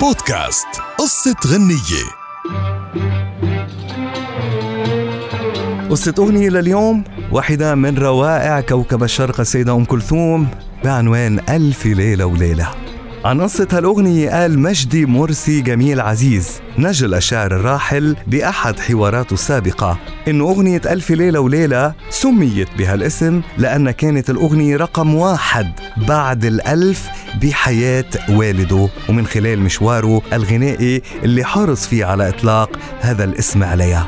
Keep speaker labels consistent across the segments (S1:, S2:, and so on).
S1: بودكاست قصة غنية. قصة أغنية لليوم واحدة من روائع كوكب الشرق السيدة أم كلثوم بعنوان ألف ليلة وليلة. عن قصة هالأغنية قال مجدي مرسي جميل عزيز نجل الشاعر الراحل بأحد حواراته السابقة. إنه أغنية ألف ليلة وليلة سميت بهالاسم لأن كانت الأغنية رقم واحد بعد الألف بحياة والده. ومن خلال مشواره الغنائي اللي حرص فيه على إطلاق هذا الاسم عليها.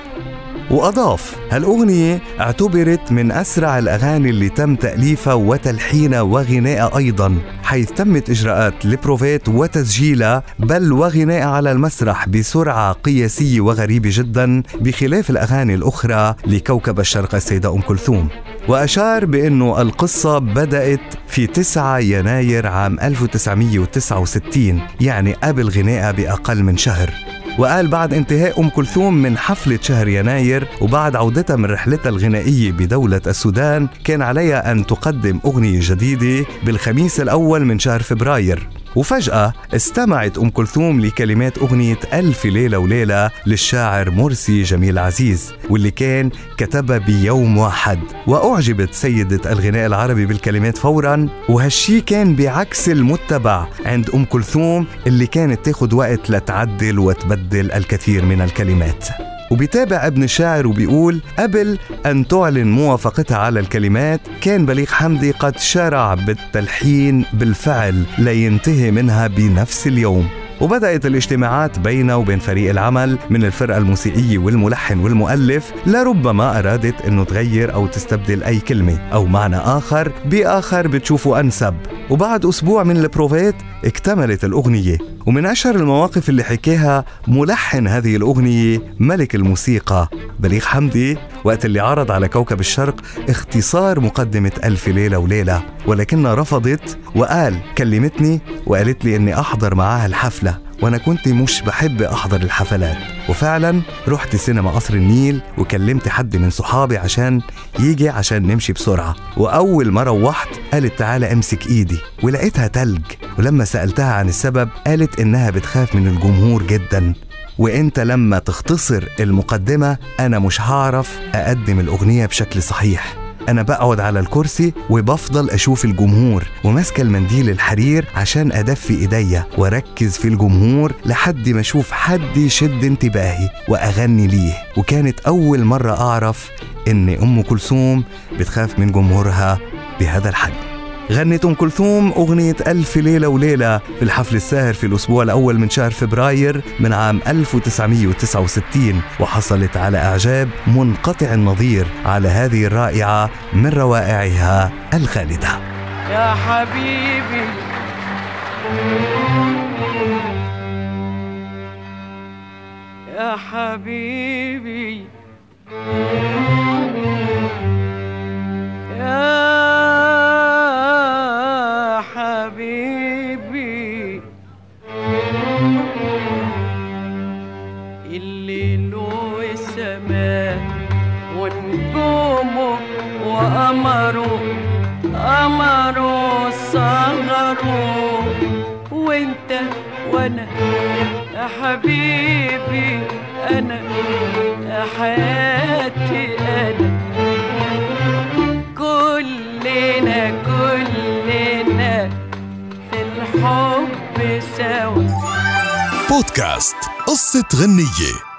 S1: وأضاف هالأغنية اعتبرت من أسرع الأغاني اللي تم تأليفها وتلحينها وغنائها أيضا حيث تمت إجراءات البروفيت وتسجيلها بل وغنائها على المسرح بسرعة قياسية وغريبة جدا بخلاف الأغاني الأخرى لكوكب الشرق السيدة أم كلثوم. وأشار بأنه القصة بدأت في 9 يناير عام 1969 يعني قبل غنائها بأقل من شهر. وقال بعد انتهاء أم كلثوم من حفلة شهر يناير وبعد عودتها من رحلتها الغنائية بدولة السودان كان عليها أن تقدم أغنية جديدة بالخميس الأول من شهر فبراير. وفجأة استمعت أم كلثوم لكلمات أغنية ألف ليلة وليلة للشاعر مرسي جميل عزيز واللي كان كتبها بيوم واحد. وأعجبت سيدة الغناء العربي بالكلمات فورا وهالشي كان بعكس المتبع عند أم كلثوم اللي كانت تاخد وقت لتعدل وتبدل الكثير من الكلمات. وبيتابع ابن الشاعر وبيقول قبل أن تعلن موافقتها على الكلمات كان بليغ حمدي قد شرع بالتلحين بالفعل لينتهي منها بنفس اليوم. وبدأت الاجتماعات بينه وبين فريق العمل من الفرقة الموسيقية والملحن والمؤلف لربما أرادت أنه تغير أو تستبدل أي كلمة أو معنى آخر بآخر بتشوفه أنسب. وبعد أسبوع من البروفيت اكتملت الأغنية. ومن أشهر المواقف اللي حكاها ملحن هذه الأغنية ملك الموسيقى بليغ حمدي وقت اللي عرض على كوكب الشرق اختصار مقدمة ألف ليلة وليلة ولكنها رفضت وقال كلمتني وقالت لي أني أحضر معاها الحفلة. وأنا كنت مش بحب أحضر الحفلات. وفعلا رحت سينما قصر النيل وكلمت حد من صحابي عشان يجي عشان نمشي بسرعة. وأول ما روحت قالت تعالى أمسك إيدي. ولقيتها تلج. ولما سألتها عن السبب قالت إنها بتخاف من الجمهور جدا. وإنت لما تختصر المقدمة أنا مش هعرف أقدم الأغنية بشكل صحيح. أنا بقعد على الكرسي وبفضل أشوف الجمهور وماسكة المنديل الحرير عشان أدفي إيديا وأركز في الجمهور لحد ما أشوف حد يشد انتباهي وأغني ليه. وكانت أول مرة أعرف إن أم كلثوم بتخاف من جمهورها بهذا الحجم. غنت أم كلثوم أغنية ألف ليلة وليلة في الحفل الساهر في الأسبوع الأول من شهر فبراير من عام 1969 وحصلت على إعجاب منقطع النظير على هذه الرائعة من روائعها الخالدة.
S2: يا حبيبي. يا حبيبي. حبيبي. الليل والسماء ونجومه وقمره قمره صغره. وانت وأنا يا حبيبي أنا يا حياتي أنا الحب سوا.
S1: بودكاست قصة غنية.